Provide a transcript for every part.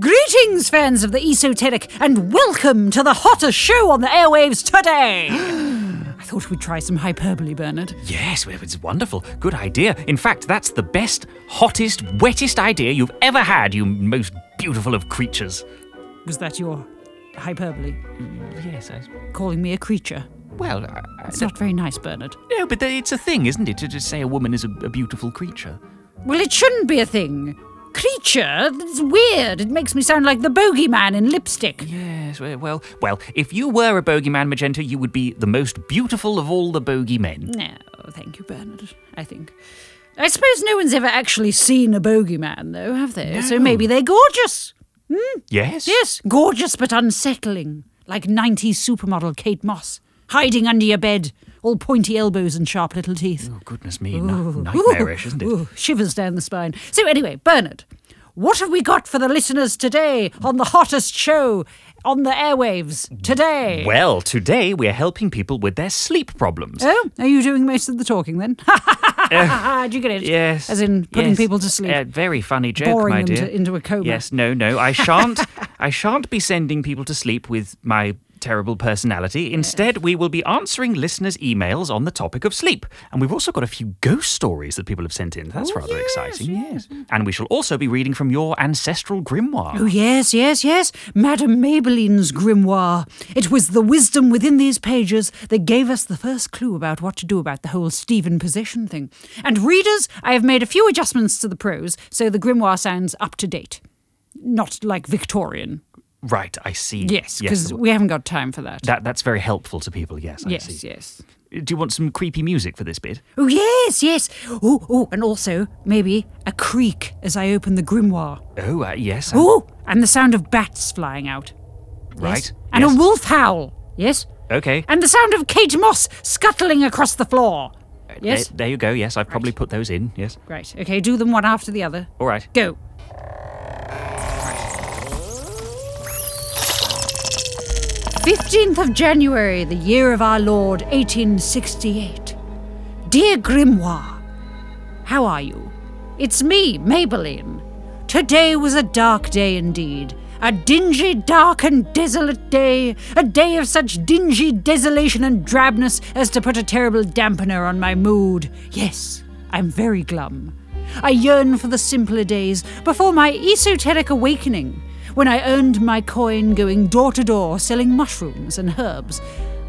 Greetings, fans of the esoteric, and welcome to the hottest show on the airwaves today. I thought we'd try some hyperbole, Bernard. Yes, well, it's wonderful. Good idea. In fact, that's the best, hottest, wettest idea you've ever had, you most beautiful of creatures. Was that your hyperbole? Mm, yes, I. Was calling me a creature? Well, I, I It's not very nice, Bernard. No, but it's a thing, isn't it, to just say a woman is a, a beautiful creature? Well, it shouldn't be a thing. Creature? That's weird. It makes me sound like the bogeyman in lipstick. Yes, well, well, if you were a bogeyman, Magenta, you would be the most beautiful of all the bogeymen. No, thank you, Bernard. I think. I suppose no one's ever actually seen a bogeyman, though, have they? So maybe they're gorgeous. Hmm? Yes? Yes, gorgeous but unsettling, like 90s supermodel Kate Moss, hiding under your bed, all pointy elbows and sharp little teeth. Oh, goodness me, n- nightmarish, isn't it? Ooh, shivers down the spine. So, anyway, Bernard, what have we got for the listeners today on the hottest show on the airwaves today? Well, today we're helping people with their sleep problems. Oh, are you doing most of the talking then? Do you get it? Yes. As in putting yes. people to sleep. Uh, very funny joke, boring my them dear. to- into a coma. Yes, no, no. I shan't. I shan't be sending people to sleep with my terrible personality. Instead, we will be answering listeners' emails on the topic of sleep. And we've also got a few ghost stories that people have sent in. That's oh, rather exciting. Oh, Yes. And we shall also be reading from your ancestral grimoire. Oh, yes, yes, yes. Madame Maybelline's grimoire. It was the wisdom within these pages that gave us the first clue about what to do about the whole Stephen possession thing. And readers, I have made a few adjustments to the prose so the grimoire sounds up to date. Not like Victorian. Right, I see. Yes, because we haven't got time for that. that, that's very helpful to people, yes, I yes, see. yes. Do you want some creepy music for this bit? Oh, yes, yes. Oh, oh, and also maybe a creak as I open the grimoire. Oh, uh, yes. Oh, and the sound of bats flying out. Right. Yes. Right. And yes. a wolf howl. Yes. Okay. And the sound of Kate Moss scuttling across the floor. Yes. There, there you go. Yes, I've probably put those in. Yes. Right. Okay, do them one after the other. All right. Go. 15th of January, the year of our Lord, 1868. Dear Grimoire, how are you? It's me, Maybelline. Today was a dark day indeed. A dingy, dark, and desolate day. A day of such dingy desolation and drabness as to put a terrible dampener on my mood. Yes, I'm very glum. I yearn for the simpler days before my esoteric awakening, when I earned my coin going door to door selling mushrooms and herbs.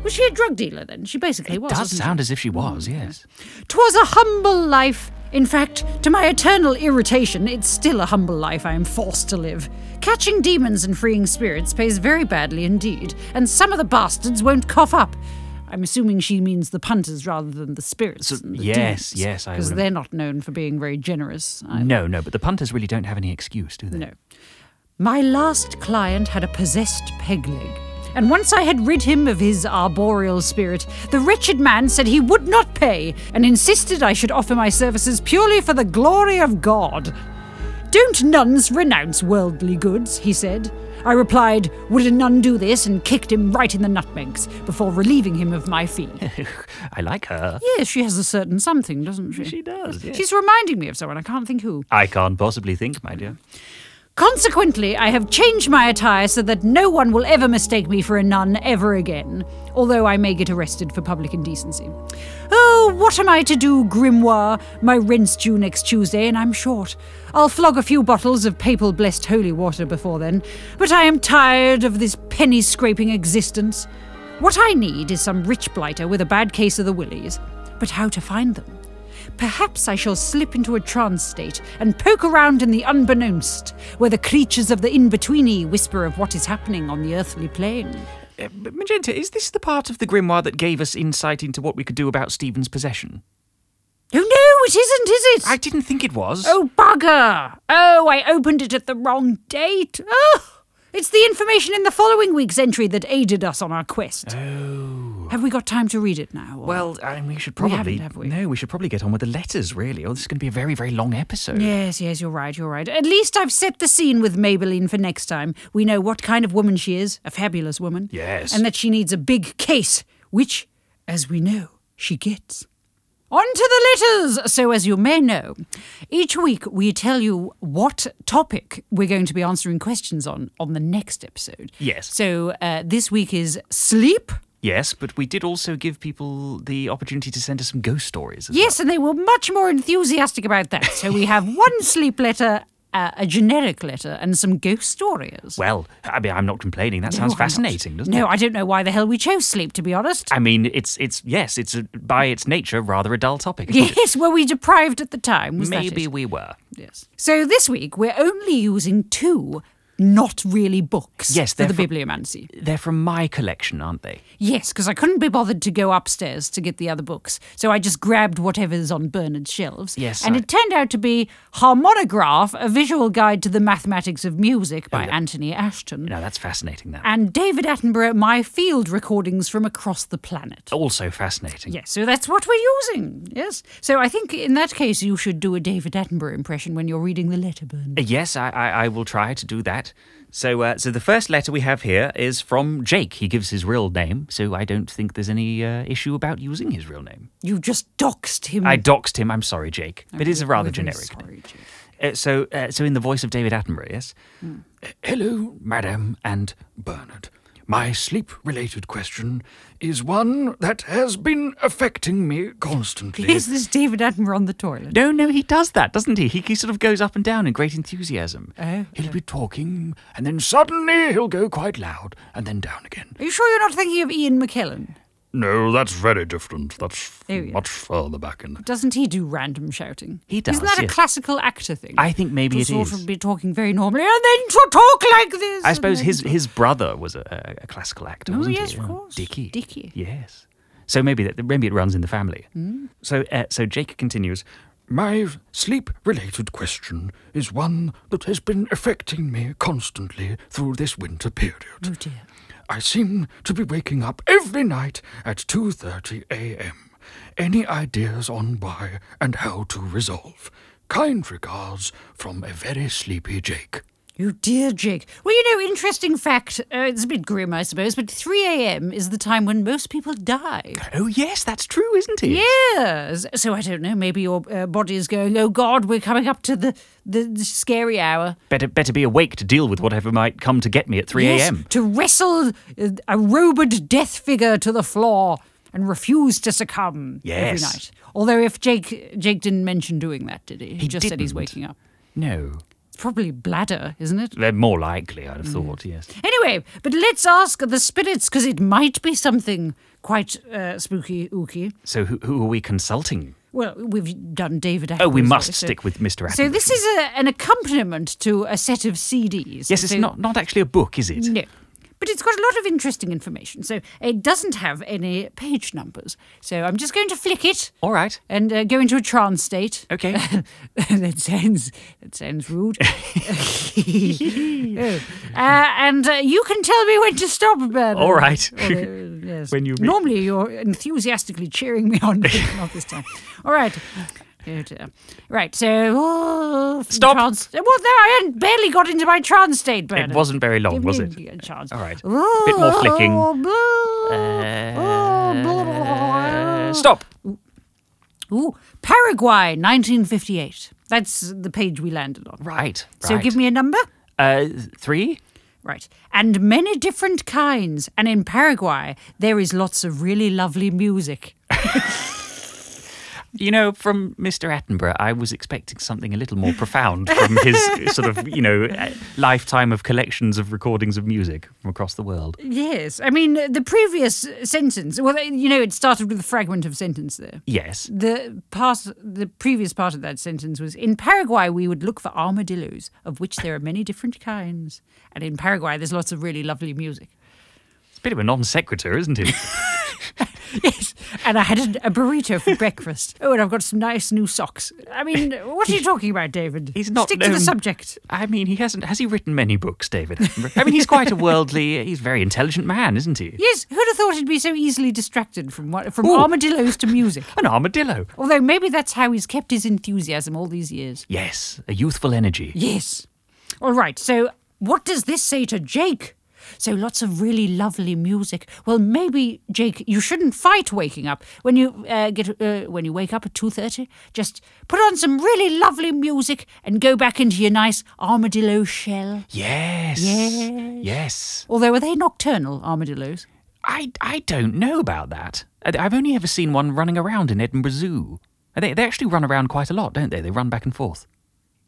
Was she a drug dealer then? She basically was. Does wasn't she? sound as if she was, mm. yes. Twas a humble life. In fact, to my eternal irritation, it's still a humble life I am forced to live. Catching demons and freeing spirits pays very badly indeed, and some of the bastards won't cough up. I'm assuming she means the punters rather than the spirits. So- the yes, yes, I Because they're not known for being very generous. either. No, no, but the punters really don't have any excuse, do they? No. My last client had a possessed peg leg. And once I had rid him of his arboreal spirit, the wretched man said he would not pay and insisted I should offer my services purely for the glory of God. Don't nuns renounce worldly goods, he said. I replied, Would a nun do this? and kicked him right in the nutmegs before relieving him of my fee. I like her. yes, she has a certain something, doesn't she? She does, yes. She's reminding me of someone, I can't think who. I can't possibly think, my dear. Consequently, I have changed my attire so that no one will ever mistake me for a nun ever again, although I may get arrested for public indecency. Oh, what am I to do, Grimoire? My rent's due next Tuesday, and I'm short. I'll flog a few bottles of papal blessed holy water before then, but I am tired of this penny scraping existence. What I need is some rich blighter with a bad case of the willies. But how to find them? Perhaps I shall slip into a trance state and poke around in the unbeknownst, where the creatures of the in-betweeny whisper of what is happening on the earthly plane. Uh, Magenta, is this the part of the grimoire that gave us insight into what we could do about Stephen's possession? Oh no, it isn't, is it? I didn't think it was. Oh bugger! Oh, I opened it at the wrong date. Oh, it's the information in the following week's entry that aided us on our quest. Oh. Have we got time to read it now? or- Well, I mean, we should probably. haven't, have we? No, we should probably get on with the letters, really. Oh, this is going to be a very, very long episode. Yes, yes, you're right, you're right. At least I've set the scene with Maybelline for next time. We know what kind of woman she is, a fabulous woman. Yes. And that she needs a big case, which, as we know, she gets. On to the letters! So, as you may know, each week we tell you what topic we're going to be answering questions on on the next episode. Yes. So, uh, this week is sleep. Yes, but we did also give people the opportunity to send us some ghost stories. Yes, and they were much more enthusiastic about that. So, we have one sleep letter, uh, a generic letter, and some ghost stories. Well, I mean, I'm not complaining. That sounds No, not. fascinating, doesn't No, it? No, I don't know why the hell we chose sleep, to be honest. I mean, it's it's yes, it's a, by its nature rather a dull topic. Yes, were we deprived at the time? Was that Maybe we were. Yes. So this week we're only using two not really books Yes, for they're the fro- bibliomancy. They're from my collection, aren't they? Yes, because I couldn't be bothered to go upstairs to get the other books, so I just grabbed whatever's on Bernard's shelves. Yes, and I- it turned out to be Harmonograph: A Visual Guide to the Mathematics of Music by Anthony Ashton, No, that's fascinating. That and David Attenborough: My Field Recordings from Across the Planet. also fascinating. Yes, so that's what we're using. Yes. So I think in that case you should do a David Attenborough impression when you're reading the letter, Bernard. Uh, Yes, I, I, I will try to do that. So, uh, so the first letter we have here is from Jake. He gives his real name, so I don't think there's any uh, issue about using his real name. You just doxed him. I doxed him. I'm sorry, Jake. But It is a rather generic. name. sorry, Jake. Uh, so, uh, so in the voice of David Attenborough, yes. Uh, Hello, Madam and Bernard. My sleep related question is one that has been affecting me constantly. Is this David Attenborough on the toilet? No, no, he does that, doesn't he? He, he sort of goes up and down in great enthusiasm. Oh. He'll be talking, and then suddenly he'll go quite loud, and then down again. Are you sure you're not thinking of Ian McKellen? No, that's very different. That's Oh, yeah. much further back in. Doesn't he do random shouting? He does, Isn't that a classical actor thing? I think maybe to it sort is. of be talking very normally and then to talk like this. I suppose his to- his brother was a, a classical actor, Oh, wasn't yes, he? of course. Dickie. Dickie. Yes. So maybe that maybe it runs in the family. Hmm. So uh, so Jake continues. My sleep related question is one that has been affecting me constantly through this winter period. Oh dear. I seem to be waking up every night at 2:30 a.m. Any ideas on why and how to resolve? Kind regards from a very sleepy Jake. You dear Jake. Well, you know, interesting fact. Uh, it's a bit grim, I suppose, but 3 a.m. is the time when most people die. Oh yes, that's true, isn't it? Yes. So I don't know. Maybe your uh, body is going. Oh God, we're coming up to the the, the scary hour. Better better be awake to deal with whatever might come to get me at three a.m. Yes, to wrestle uh, a robed death figure to the floor and refuse to succumb yes. every night. Although if Jake Jake didn't mention doing that, did he? He, He just said he's waking up. No, It's probably bladder, isn't it? they're more likely. I'd have Mm. thought. Yes. Anyway, but let's ask the spirits because it might be something quite uh, spooky ooky. So who who are we consulting? Well, we've done David. Oh, we must so- stick with Mr. Attenborough. So this is a, an accompaniment to a set of CDs. Yes, it's So- not not actually a book, is it? No. But it's got a lot of interesting information. So it doesn't have any page numbers. So I'm just going to flick it All right. and uh, go into a trance state. Okay. that sounds that sounds rude. Oh. Uh, and uh, you can tell me when to stop, Bernard. All right. Although, yes. When you- normally you're enthusiastically cheering me on, but not this time. All right. Oh, dear. Right, so oh, Stop. Trance. Well, there I barely got into my trance state, Bernard. It wasn't very long, was it? a chance. All right. Bit more flicking. Uh, stop. Ooh, Paraguay, 1958. That's the page we landed on. Right. So right. give me a number. Uh, three? Right. And many different kinds. And in Paraguay, there is lots of really lovely music. You know, from Mr. Attenborough, I was expecting something a little more profound from his sort of, you know, uh, lifetime of collections of recordings of music from across the world. Yes. I mean, the previous sentence, well, you know, it started with a fragment of sentence there. Yes. The part, the previous part of that sentence was In Paraguay, we would look for armadillos, of which there are many different kinds. And in Paraguay, there's lots of really lovely music. It's a bit of a non sequitur, isn't it? Yes. And I had a, a burrito for breakfast. Oh, and I've got some nice new socks. I mean, what are you talking about, David? He's not Stick to the subject. I mean, he hasn't. Has he written many books, David? I mean, he's quite a worldly. He's a very intelligent man, isn't he? Yes, who'd have thought he'd be so easily distracted from what, from Ooh. armadillos to music? An armadillo. Although maybe that's how he's kept his enthusiasm all these years. Yes, a youthful energy. Yes. All right, so what does this say to Jake? So lots of really lovely music. Well, maybe Jake, you shouldn't fight waking up when you uh, get uh, when you wake up at two thirty. Just put on some really lovely music and go back into your nice armadillo shell. Yes. Yes. Yes. Although are they nocturnal armadillos? I, I don't know about that. I- I've only ever seen one running around in Edinburgh Zoo. They, they actually run around quite a lot, don't they? They run back and forth.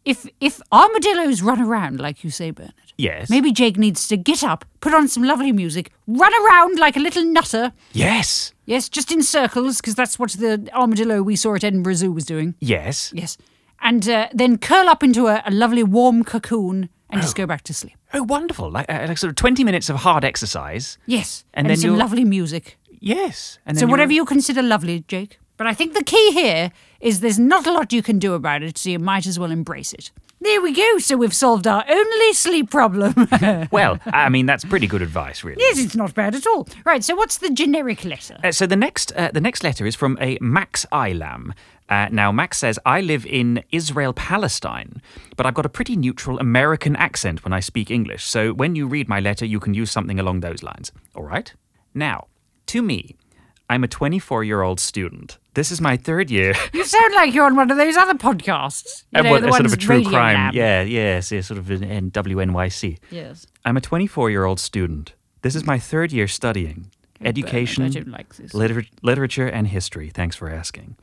If if armadillos run around like you say, Bernard, Yes. maybe Jake needs to get up, put on some lovely music, run around like a little nutter. Yes. Yes, just in circles, because that's what the armadillo we saw at Edinburgh Zoo was doing. Yes. Yes. And uh, then curl up into a, a lovely warm cocoon and just go back to sleep. Oh, wonderful. Like, uh, like sort of 20 minutes of hard exercise. Yes. And And, then some you'll- lovely music. Yes. And So whatever you're- you consider lovely, Jake. But I think the key here is there's not a lot you can do about it, so you might as well embrace it. There we go. So we've solved our only sleep problem. Well, I mean, that's pretty good advice, really. Yes, it's not bad at all. Right. So what's the generic letter? Uh, so the next, uh, the next letter is from a Max Ilam. Uh, now, Max says, I live in Israel, Palestine, but I've got a pretty neutral American accent when I speak English. So when you read my letter, you can use something along those lines. All right? Now, to me, I'm a 24 year old student. This is my third year. You sound like you're on one of those other podcasts. You Uh, know, what, the a sort of a true Radio crime. Lab. Yeah, yes, yeah, sort of in, in WNYC. Yes. I'm a 24 year old student. This is my third year studying education, I like this. liter- literature, and history. Thanks for asking.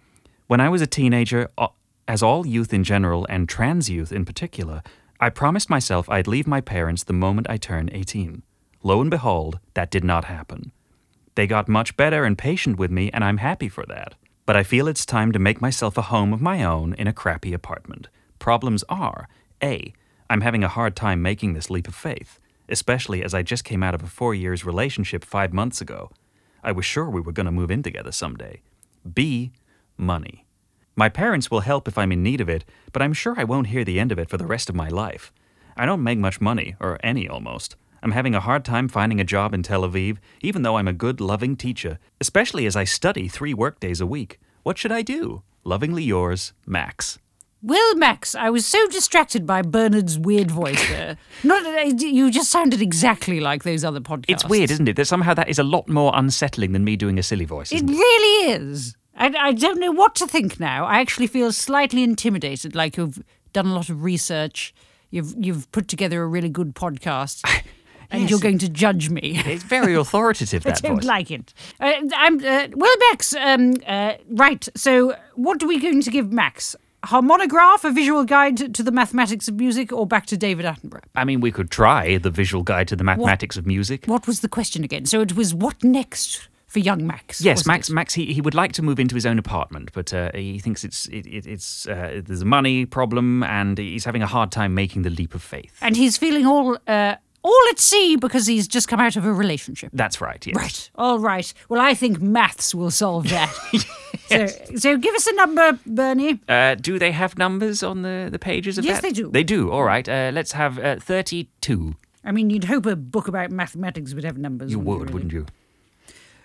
When I was a teenager, uh, as all youth in general and trans youth in particular, I promised myself I'd leave my parents the moment I turned 18. Lo and behold, that did not happen. They got much better and patient with me, and I'm happy for that. But I feel it's time to make myself a home of my own in a crappy apartment. Problems are A. I'm having a hard time making this leap of faith, especially as I just came out of a four years relationship five months ago. I was sure we were going to move in together someday. B. Money. My parents will help if I'm in need of it, but I'm sure I won't hear the end of it for the rest of my life. I don't make much money, or any almost. I'm having a hard time finding a job in Tel Aviv, even though I'm a good, loving teacher, especially as I study three workdays a week. What should I do? Lovingly yours, Max. Well, Max, I was so distracted by Bernard's weird voice there. Not you just sounded exactly like those other podcasts. It's weird, isn't it? That somehow that is a lot more unsettling than me doing a silly voice. It it? really is. I, I don't know what to think now. I actually feel slightly intimidated, like you've done a lot of research. You've you've put together a really good podcast, and Yes. you're going to judge me. It's very authoritative, I that don't voice. like it. Uh, I'm uh, well, Max. Um, uh, right. So, what are we going to give Max? Harmonograph, a visual guide to, the mathematics of music, or back to David Attenborough? I mean, we could try the visual guide to the mathematics of music. What was the question again? So it was what next for young Max? Yes, Max. it? Max. He, he would like to move into his own apartment, but uh, he thinks it's it, it, it's uh, there's a money problem, and he's having a hard time making the leap of faith. and he's feeling all uh, all at sea because he's just come out of a relationship. That's right. Yes. Right. All right. Well, I think maths will solve that. so, so give us a number, Bernie. Uh, do they have numbers on the, the pages of Yes, that? they do. They do. All right. Uh, let's have uh, thirty-two. I mean, you'd hope a book about mathematics would have numbers. You would, really? wouldn't you?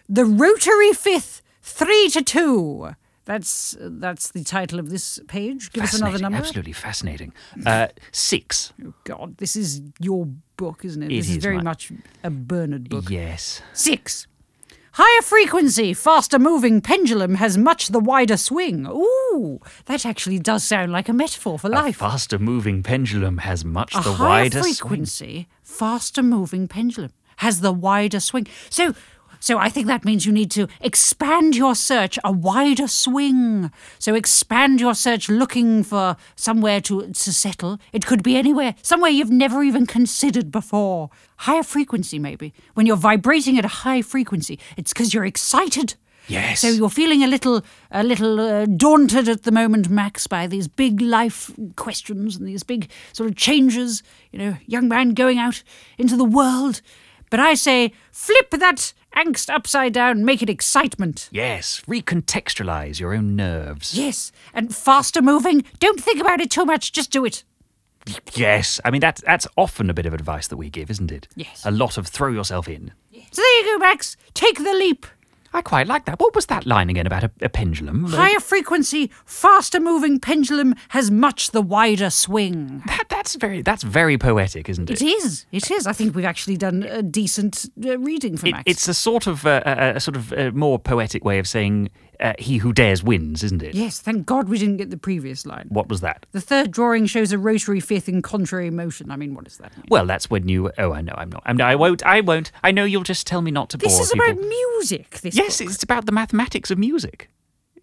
The Rotary Fifth, three to two. That's that's the title of this page. Give us another number. Absolutely fascinating. Uh, six. Oh God, this is your book, isn't it? It this is is very mine. much a Bernard book. Yes. Six. Higher frequency, faster moving pendulum has much the wider swing. Ooh, that actually does sound like a metaphor for life. A faster moving pendulum has much A the higher wider swing. Higher frequency, faster moving pendulum has the wider swing. So, so I think that means you need to expand your search, a wider swing. So expand your search, looking for somewhere to to settle. It could be anywhere, somewhere you've never even considered before. Higher frequency, maybe. When you're vibrating at a high frequency, it's because you're excited. Yes. So you're feeling a little, a little uh, daunted at the moment, Max, by these big life questions and these big sort of changes. You know, young man going out into the world. But I say, flip that angst upside down, make it excitement. Yes, recontextualize your own nerves. Yes, and faster moving. Don't think about it too much. Just do it. Yes, I mean that's that's often a bit of advice that we give, isn't it? Yes. A lot of throw yourself in. So there you go, Max. Take the leap. I quite like that. What was that line again about a, a pendulum? Higher frequency, faster moving pendulum has much the wider swing. That, that's very that's very poetic, isn't it? It is. It is. I think we've actually done a decent uh, reading for It- Max. it's a sort of uh, a, a sort of uh more poetic way of saying uh, "he who dares wins," isn't it? Yes, thank God we didn't get the previous line. What was that? The third drawing shows a rotary fifth in contrary motion. I mean, what does that mean? Well, that's when you. Oh, I know. I'm not. I'm, I won't. I won't. I know you'll just tell me not to This bore is people. about music. This Yes, book. it's about the mathematics of music.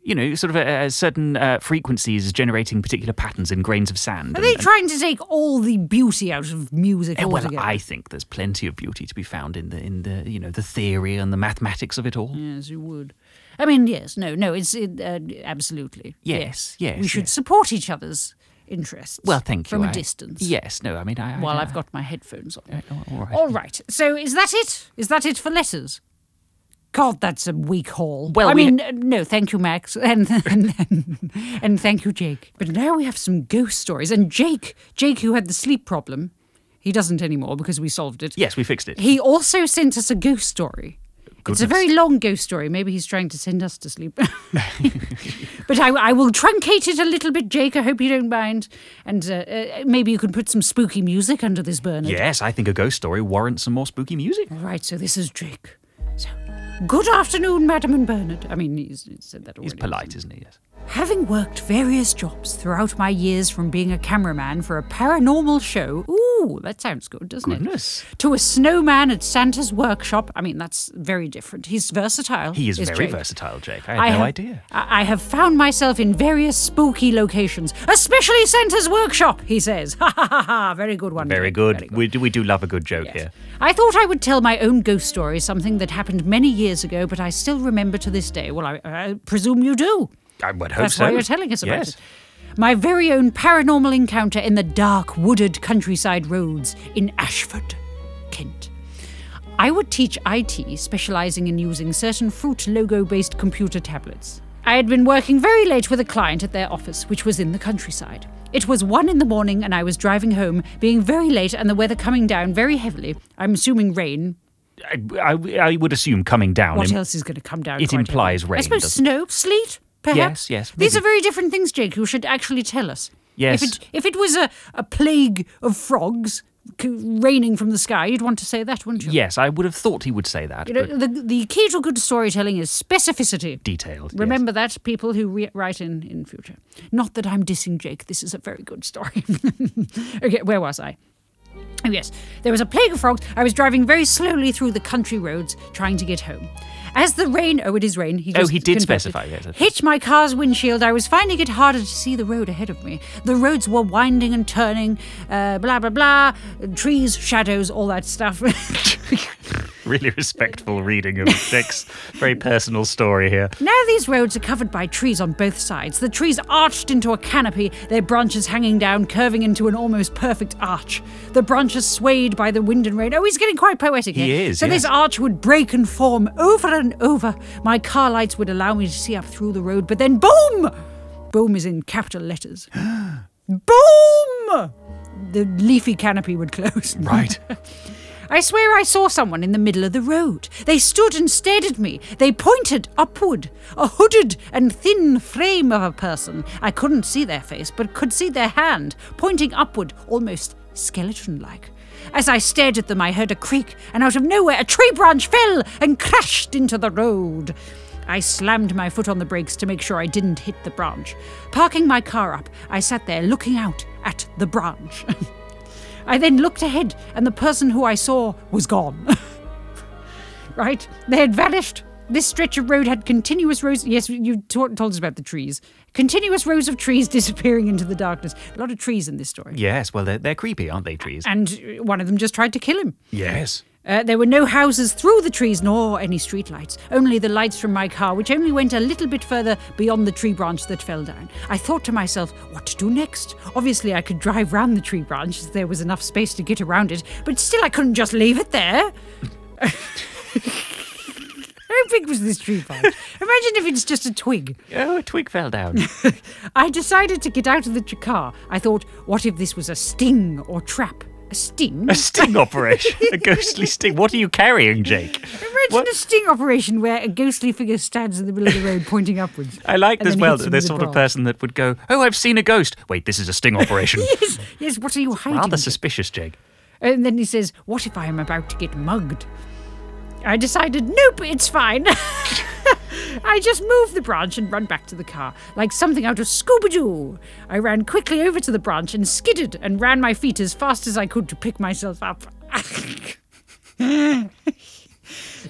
You know, sort of uh, certain uh, frequencies generating particular patterns in grains of sand. Are and- they and- trying to take all the beauty out of music Eh, well, altogether? I think there's plenty of beauty to be found in the in the you know the theory and the mathematics of it all. Yes, you would. I mean, yes, no, no, it's it, uh, absolutely. Yes, yes, We should yes. support each other's interests. Well, thank you. From a I- distance. Yes, no, I mean, I. I While I- I've got my headphones on. All right. All right. So is that it? Is that it for letters? God, that's a weak haul. Well, I we- mean, uh, no, thank you, Max, and, and and thank you, Jake. But now we have some ghost stories, and Jake, Jake, who had the sleep problem, he doesn't anymore because we solved it. Yes, we fixed it. He also sent us a ghost story. It's a very long ghost story. Maybe he's trying to send us to sleep. but I, I will truncate it a little bit, Jake. I hope you don't mind. And uh, uh, maybe you can put some spooky music under this Bernard. Yes, I think a ghost story warrants some more spooky music. All right, so this is Jake. So, good afternoon, Madam and Bernard. I mean, he's, he said that already. He's polite, isn't he? Yes. Having worked various jobs throughout my years from being a cameraman for a paranormal show, ooh, that sounds good, doesn't Goodness. it? To a snowman at Santa's workshop. I mean, that's very different. He's versatile. He is very Jake. versatile, Jake. I had no have, idea. I I have found myself in various spooky locations, especially Santa's workshop, he says. Ha ha ha ha. Very good one. Very Jake. good. Very We, do, we do love a good joke Yes. here. I thought I would tell my own ghost story, something that happened many years ago, but I still remember to this day. Well, I, I presume you do. I would hope That's so. why you're telling us about yes. it. My very own paranormal encounter in the dark, wooded countryside roads in Ashford, Kent. I would teach IT, specializing in using certain fruit logo based computer tablets. I had been working very late with a client at their office, which was in the countryside. It was one in the morning, and I was driving home, being very late and the weather coming down very heavily. I'm assuming rain. I, I, I would assume coming down. What im- else is going to come down? it implies heavily? rain, I suppose doesn't snow, sleet, perhaps. yes, These maybe. are very different things, Jake. You should actually tell us. Yes. If it if it was a, a plague of frogs raining from the sky, you'd want to say that, wouldn't you? Yes, I would have thought he would say that. You know, the the key to good storytelling is specificity. detailed. yes. Remember that, people who re- write in in future. Not that I'm dissing Jake. This is a very good story. okay, where was I? Oh, yes. There was a plague of frogs. I was driving very slowly through the country roads, trying to get home. As the rain, oh, it is rain. He Oh, just he did specify, yes, Hit my car's windshield. I was finding it harder to see the road ahead of me. The roads were winding and turning, uh, blah, blah, blah. Trees, shadows, all that stuff. Really respectful reading of Dick's very personal story here. Now these roads are covered by trees on both sides. The trees arched into a canopy, their branches hanging down, curving into an almost perfect arch. The branches swayed by the wind and rain. Oh, he's getting quite poetic here. He is. So this arch would break and form over and over. My car lights would allow me to see up through the road, but then boom! Boom is in capital letters. boom! The leafy canopy would close. Right. I swear I saw someone in the middle of the road. They stood and stared at me. They pointed upward. A hooded and thin frame of a person. I couldn't see their face, but could see their hand pointing upward, almost skeleton like. As I stared at them, I heard a creak, and out of nowhere, a tree branch fell and crashed into the road. I slammed my foot on the brakes to make sure I didn't hit the branch. Parking my car up, I sat there looking out at the branch. I then looked ahead, and the person who I saw was gone. right? They had vanished. This stretch of road had continuous rows. Yes, you to- told us about the trees. Continuous rows of trees disappearing into the darkness. A lot of trees in this story. Yes, well, they're, they're creepy, aren't they, trees? And one of them just tried to kill him. yes. Uh, there were no houses through the trees nor any streetlights, only the lights from my car, which only went a little bit further beyond the tree branch that fell down. I thought to myself, what to do next? Obviously, I could drive round the tree branch as there was enough space to get around it, but still, I couldn't just leave it there. How big was this tree branch? Imagine if it's just a twig. Oh, a twig fell down. I decided to get out of the car. I thought, what if this was a sting or trap? A sting? a sting operation. A ghostly sting. What are you carrying, Jake? Imagine What? a sting operation where a ghostly figure stands in the middle of the road pointing upwards. I like as well hits that him this sort of person that would go, Oh, I've seen a ghost. Wait, this is a sting operation. Yes, yes, what are you hiding? Rather suspicious, Jake. And then he says, What if I am about to get mugged? I decided, Nope, it's fine. I just moved the branch and run back to the car, like something out of Scooby Doo. I ran quickly over to the branch and skidded and ran my feet as fast as I could to pick myself up. Though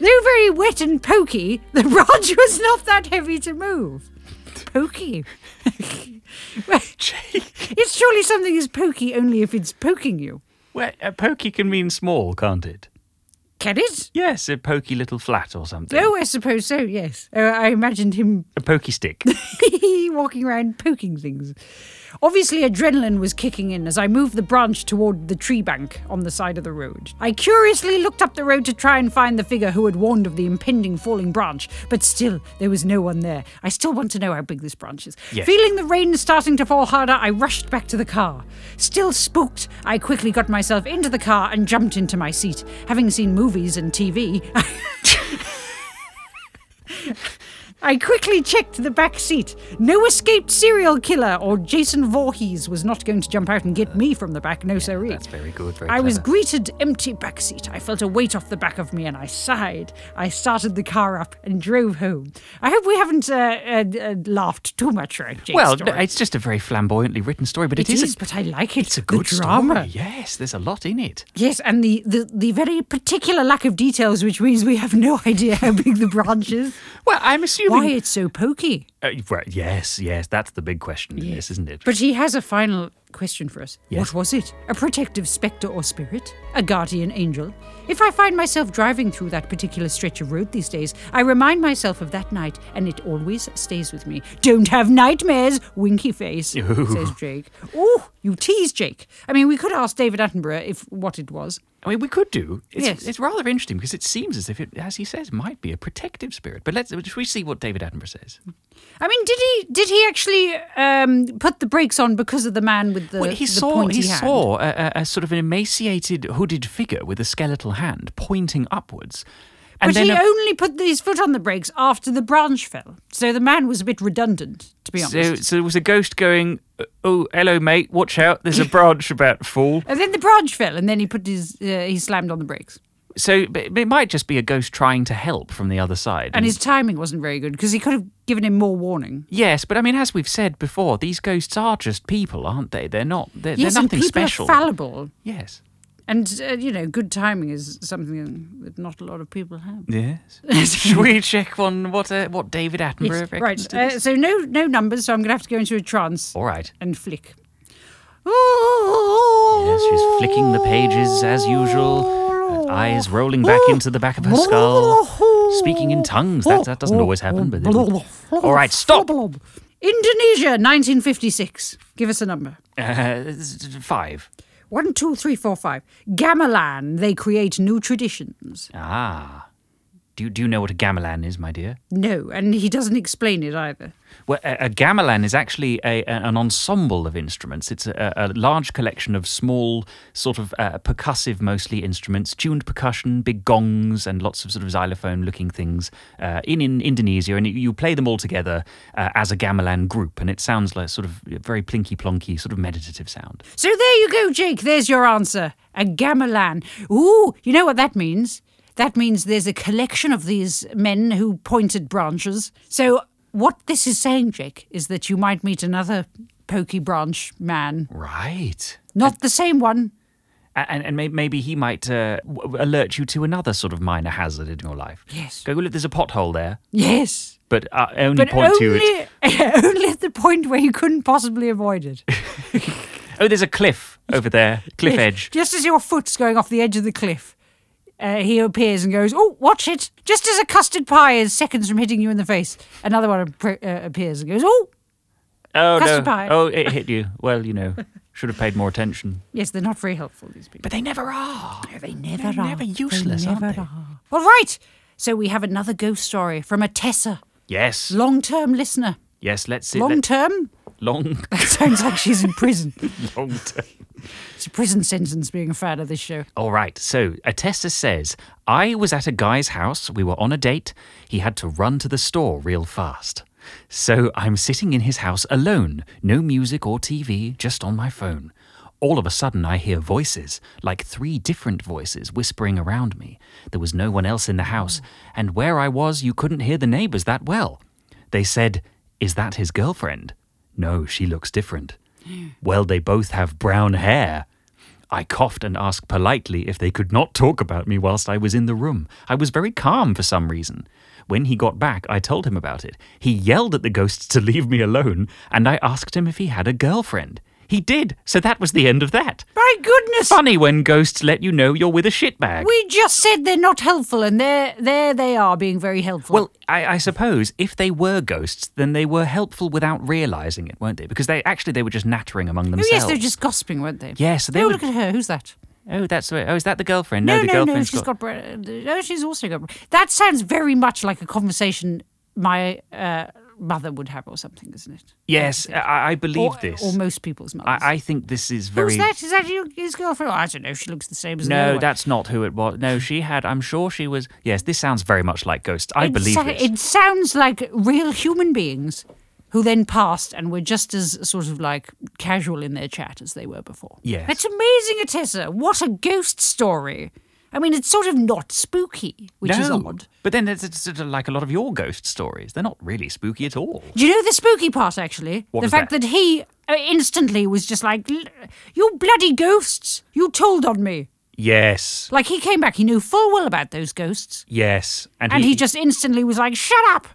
very wet and pokey, the branch was not that heavy to move. Pokey. It's surely something is pokey only if it's poking you. Well, a pokey can mean small, can't it? Can it? Yes, a pokey little flat or something. Oh, I suppose so, yes. Uh, I imagined him A pokey stick. walking around poking things. Obviously, adrenaline was kicking in as I moved the branch toward the tree bank on the side of the road. I curiously looked up the road to try and find the figure who had warned of the impending falling branch, but still, there was no one there. I still want to know how big this branch is. Yes. Feeling the rain starting to fall harder, I rushed back to the car. Still spooked, I quickly got myself into the car and jumped into my seat. Having seen movies and TV, I quickly checked the back seat. No escaped serial killer or Jason Voorhees was not going to jump out and get me from the back, no siree. That's very good. Very I was greeted empty back seat. I felt a weight off the back of me and I sighed. I started the car up and drove home. I hope we haven't uh, uh, uh, laughed too much right, Jake's Well, story. it's just a very flamboyantly written story, but it is, is, a, but I like it. it's a good drama. story. Yes, there's a lot in it. Yes, and the, the, the very particular lack of details, which means we have no idea how big the branch is. Well, I'm assuming. Why it's so pokey. Uh, yes, yes, that's the big question in this, isn't it? But he has a final question for us. Yes. What was it? A protective spectre or spirit? A guardian angel? If I find myself driving through that particular stretch of road these days, I remind myself of that night and it always stays with me. Don't have nightmares, winky face, says Jake. Oh, you tease Jake. I mean, we could ask David Attenborough if what it was. I mean, we could do. It's, Yes. it's rather interesting because it seems as if it, as he says, might be a protective spirit. But let's should we see what David Attenborough says. I mean, did he did he actually um, put the brakes on because of the man with the, well, he the saw he hand? saw a, a, sort of an emaciated, hooded figure with a skeletal hand pointing upwards. And but then he a- only put his foot on the brakes after the branch fell. So the man was a bit redundant, to be so, honest. so there was a ghost going, "Oh, hello, mate. Watch out! There's a branch about to fall." and then the branch fell, and then he put his uh, he slammed on the brakes, So it might just be a ghost trying to help from the other side. and his timing wasn't very good because he could have given him more warning. Yes, but I mean, as we've said before, these ghosts are just people, aren't they? They're not. They're, yes, they're and nothing people special. are fallible, Yes. and uh, you know, good timing is something that not a lot of people have. Yes. Should we check on what uh, what David Attenborough Yes, right. Uh, so no no numbers. So I'm gonna have to go into a trance All right. and flick. Yes, she's flicking the pages as usual. Her eyes rolling back into the back of her skull. Speaking in tongues. That, that doesn't always happen, but All right, stop. Indonesia, 1956. Give us a number. Uh, five. One, two, three, four, five. Gamelan, they create new traditions. Ah. Do you, do you know what a gamelan is, my dear? No, and he doesn't explain it either. Well, a, a gamelan is actually a, an ensemble of instruments. It's a, a large collection of small, sort of uh, percussive, mostly instruments, tuned percussion, big gongs, and lots of sort of xylophone-looking things uh, in, in Indonesia. And you- you play them all together uh, as a gamelan group, and it sounds like sort of a very plinky plonky, sort of meditative sound. So there you go, Jake. There's your answer. A gamelan. Ooh, you know what that means? That means there's a collection of these men who pointed branches. So what this is saying, Jake, is that you might meet another pokey branch man. Right. Not the same one. And, and maybe he might uh, alert you to another sort of minor hazard in your life. Yes. Go, look, there's a pothole there, Yes. but uh, only But point to it. only, only at the point where you couldn't possibly avoid it. Oh, there's a cliff over there, cliff edge. Just as your foot's going off the edge of the cliff, uh, he appears and goes, "Oh, watch it!" Just as a custard pie is seconds from hitting you in the face, another one appre- uh, appears and goes, "Oh, Oh Custard no! pie. Oh, it hit you. Well, you know, should have paid more attention. yes." They're not very helpful. These people. But they never are. No, they never They're are. never useless, they aren't never they? are. All right. So we have another ghost story from a Tessa, Yes. long-term listener. yes. Let's see. Long let- term? Long. That sounds like she's in prison. long term. It's a prison sentence being a fan of this show. All right. So Atessa says, I was at a guy's house. We were on a date. He had to run to the store real fast. So I'm sitting in his house alone, no music or TV, just on my phone. All of a sudden, I hear voices, like three different voices whispering around me. There was no one else in the house, and where I was, you couldn't hear the neighbors that well. They said, Is that his girlfriend? No, she looks different. Well, they both have brown hair. I coughed and asked politely if they could not talk about me whilst I was in the room. I was very calm for some reason. When he got back, I told him about it. He yelled at the ghosts to leave me alone, and I asked him if he had a girlfriend. He did, so that was the end of that. My goodness! Funny when ghosts let you know you're with a shitbag. We just said they're not helpful, and there, there they are being very helpful. Well, I, I suppose if they were ghosts, then they were helpful without realizing it, weren't they? Because they actually they were just nattering among themselves. oh yes, they're just gossiping, weren't they? Yes, they oh, would- look at her. Who's that? Oh, that's the way. Oh, is that the girlfriend? No, the no, no. She's got. bre- No, she's also got. That sounds very much like a conversation my uh, mother would have, or something, isn't it? Yes, I, I believe or, this. Or most people's mothers. I, I think this is very. Who's that? Is that you, his girlfriend? Oh, I don't know. She looks the same as No, that's not who it was. No, she had. I'm sure she was. Yes, this sounds very much like ghosts. I It believe sa- this. It sounds like real human beings who then passed and were just as sort of like casual in their chat as they were before. Yes. That's amazing, Atessa. What a ghost story. I mean, it's sort of not spooky, which no, is odd. but then it's, it's sort of like a lot of your ghost stories. They're not really spooky at all. Do you know the spooky part, actually? What the fact that? that, he uh, instantly was just like, "L- You bloody ghosts! You told on me. Yes, Like, he came back, he knew full well about those ghosts. yes, and, And he, he just instantly was like, Shut up!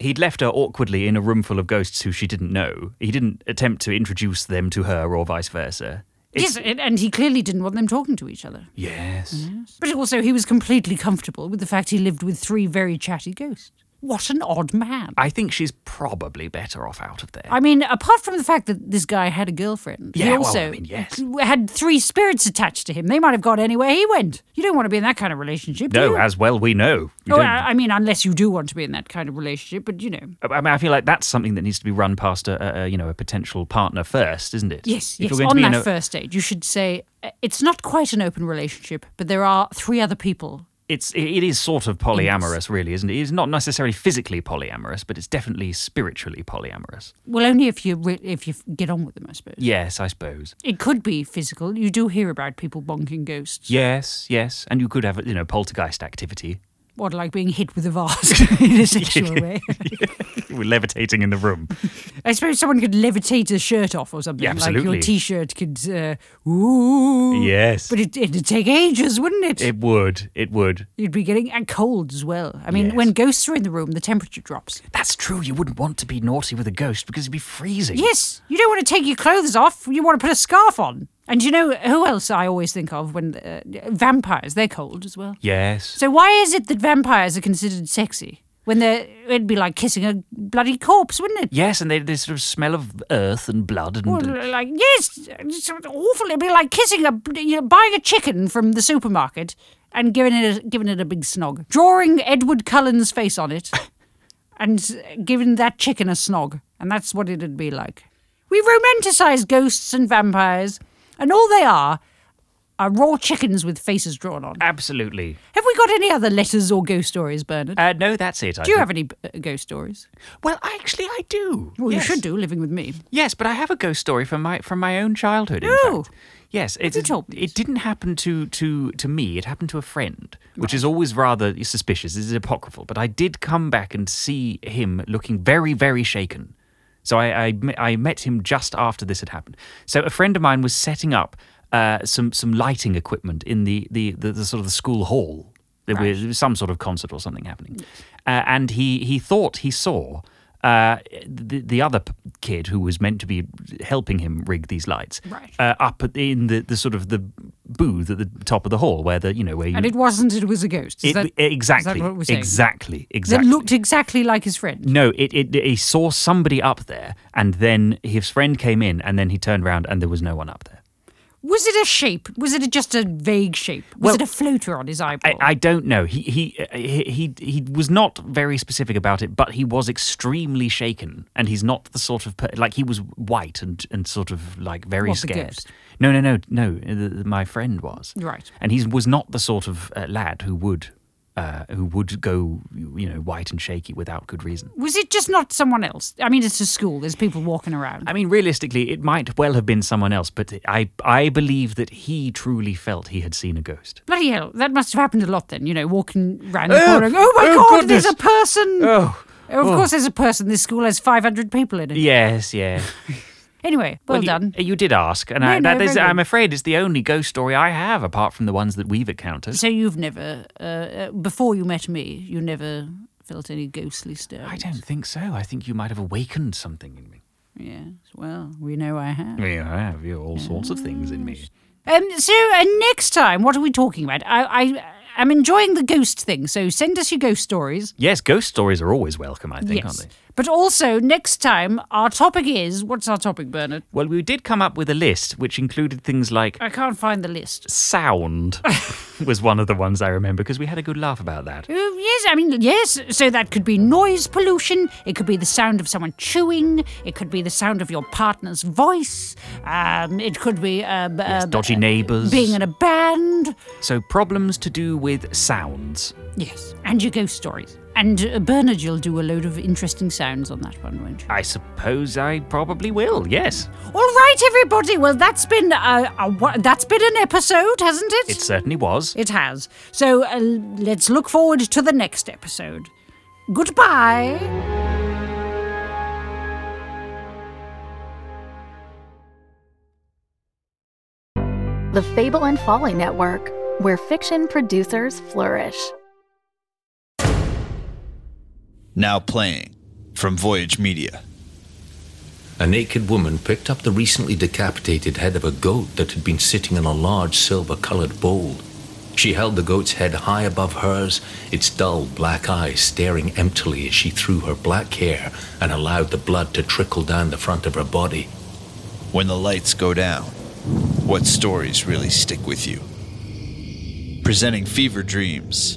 he'd left her awkwardly in a room full of ghosts who she didn't know. He didn't attempt to introduce them to her or vice versa. It's- Yes, and and he clearly didn't want them talking to each other. Yes. But also, he was completely comfortable with the fact he lived with three very chatty ghosts. What an odd man. I think she's probably better off out of there. I mean, apart from the fact that this guy had a girlfriend, he Yeah, well, also I mean, yes. had three spirits attached to him. They might have gone anywhere he went. You don't want to be in that kind of relationship, do no, you? as well we know. You Oh, don't- I I mean, unless you do want to be in that kind of relationship, but you know. I mean, I feel like that's something that needs to be run past a, a, a you know a potential partner first, isn't it? Yes, If yes. you're going to On in that a- first date, you should say uh, it's not quite an open relationship, but there are three other people. It's it is sort of polyamorous, really, isn't it? It's not necessarily physically polyamorous, but it's definitely spiritually polyamorous. Well, only if you re- if you get on with them, I suppose. Yes, I suppose. It could be physical. You do hear about people bonking ghosts. Yes, yes, and you could have you know poltergeist activity. What, like being hit with a vase in a sexual way? We're levitating in the room. I suppose someone could levitate a shirt off or something. Yeah, Like absolutely. your t-shirt could, uh, ooh. Yes. But it, it'd take ages, wouldn't it? It would. It would. You'd be getting and cold as well. I mean, Yes. when ghosts are in the room, the temperature drops. That's true. You wouldn't want to be naughty with a ghost because it'd be freezing. Yes, you don't want to take your clothes off. You want to put a scarf on. And you know who else I always think of when uh, vampires? They're cold as well. Yes. So why is it that vampires are considered sexy when they're? It'd be like kissing a bloody corpse, wouldn't it? Yes, and they, they sort of smell of earth and blood and. Well, like yes, it's awful. It'd be like kissing a, you know, buying a chicken from the supermarket and giving it a, giving it a big snog, drawing Edward Cullen's face on it, and giving that chicken a snog, and that's what it'd be like. We romanticize ghosts and vampires, and all they are are raw chickens with faces drawn on. Absolutely. Have we got any other letters or ghost stories, Bernard? Uh, no, that's it. I do you think. have any uh, ghost stories? Well, actually, I do. Well, yes. you should do, living with me. Yes, but I have a ghost story from my from my own childhood. In Oh. fact. Yes, it, me it didn't happen to, to, to me. It happened to a friend, which is always rather suspicious. This is apocryphal, but I did come back and see him looking very, very shaken. So I, I, I met him just after this had happened. So a friend of mine was setting up uh, some some lighting equipment in the, the, the, the sort of the school hall. There was, was some sort of concert or something happening, uh, and he he thought he saw uh, the the other kid who was meant to be helping him rig these lights Right. uh, up at- in the, the sort of the booth at the top of the hall where the you know where you And it wasn't, it was a ghost. It- that, exactly Is that what we're saying? exactly That exactly looked exactly like his friend. no, it, it he saw somebody up there, and then his friend came in, and then he turned around, and there was no one up there. Was it a shape? Was it just a vague shape? Was Well, it a floater on his eye, eyeball? I don't know. He, he he he he was not very specific about it, but he was extremely shaken, and he's not the sort of per- like he was white and and sort of like very What, scared. No, no, no, no. my friend was Right. and he was not the sort of uh, lad who would. Uh, who would go, you know, white and shaky without good reason? was it just not someone else? I mean, it's a school. There's people walking around. I mean, realistically, it might well have been someone else, but I I believe that he truly felt he had seen a ghost. Bloody hell, that must have happened a lot then, you know, walking round the Oh, corner. Oh my oh, god, there's a person! Oh, of course there's a person. This school has 500 people in it. yes, yeah. Anyway, well, you- done. You, did ask, and No, I, no, that is. I'm afraid it's the only ghost story I have, apart from the ones that we've encountered. So you've never, uh, uh, before you met me, you never felt any ghostly stirrings? I don't think so. I think you might have awakened something in me. Yes, well, we know I have. Yeah, I have you all sorts of things in me. Um, so uh, next time, what are we talking about? I, I, I'm enjoying the ghost thing, so send us your ghost stories. Yes, ghost stories are always welcome, I think, yes. aren't they? But also, next time, our topic is what's our topic, Bernard? Well, we did come up with a list which included things like I can't find the list. sound was one of the ones I remember because we had a good laugh about that. Uh, yes, I mean, yes. So that could be noise pollution. It could be the sound of someone chewing. It could be the sound of your partner's voice. Um, it could be b- Yes, uh, dodgy neighbours. being in a band. So problems to do with sounds. Yes, and your ghost stories. And uh, Bernard, you'll do a load of interesting sounds on that one, won't you? I suppose I probably will. Yes, All right, everybody. Well, that's been a, a wha- that's been an episode, hasn't it? it certainly was. It has. So uh, let's look forward to the next episode. Goodbye. The Fable and Folly Network, where fiction producers flourish. Now playing from Voyage Media. A naked woman picked up the recently decapitated head of a goat that had been sitting in a large silver colored bowl. She held the goat's head high above hers, its dull black eyes staring emptily as she threw her black hair and allowed the blood to trickle down the front of her body. When the lights go down, what stories really stick with you? Presenting Fever Dreams,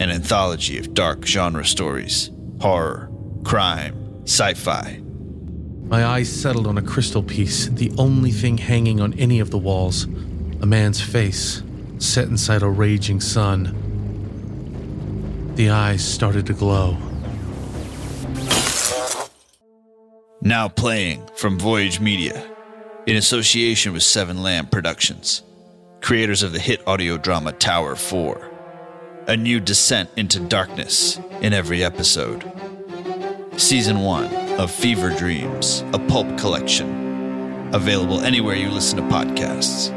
an anthology of dark genre stories horror, crime, sci fi. My eyes settled on a crystal piece, the only thing hanging on any of the walls. A man's face, set inside a raging sun. The eyes started to glow. Now playing from Voyage Media, in association with Seven Lamb Productions, creators of the hit audio drama Tower 4. A new descent into darkness in every episode. Season 1 of Fever Dreams, a pulp collection. Available anywhere you listen to podcasts.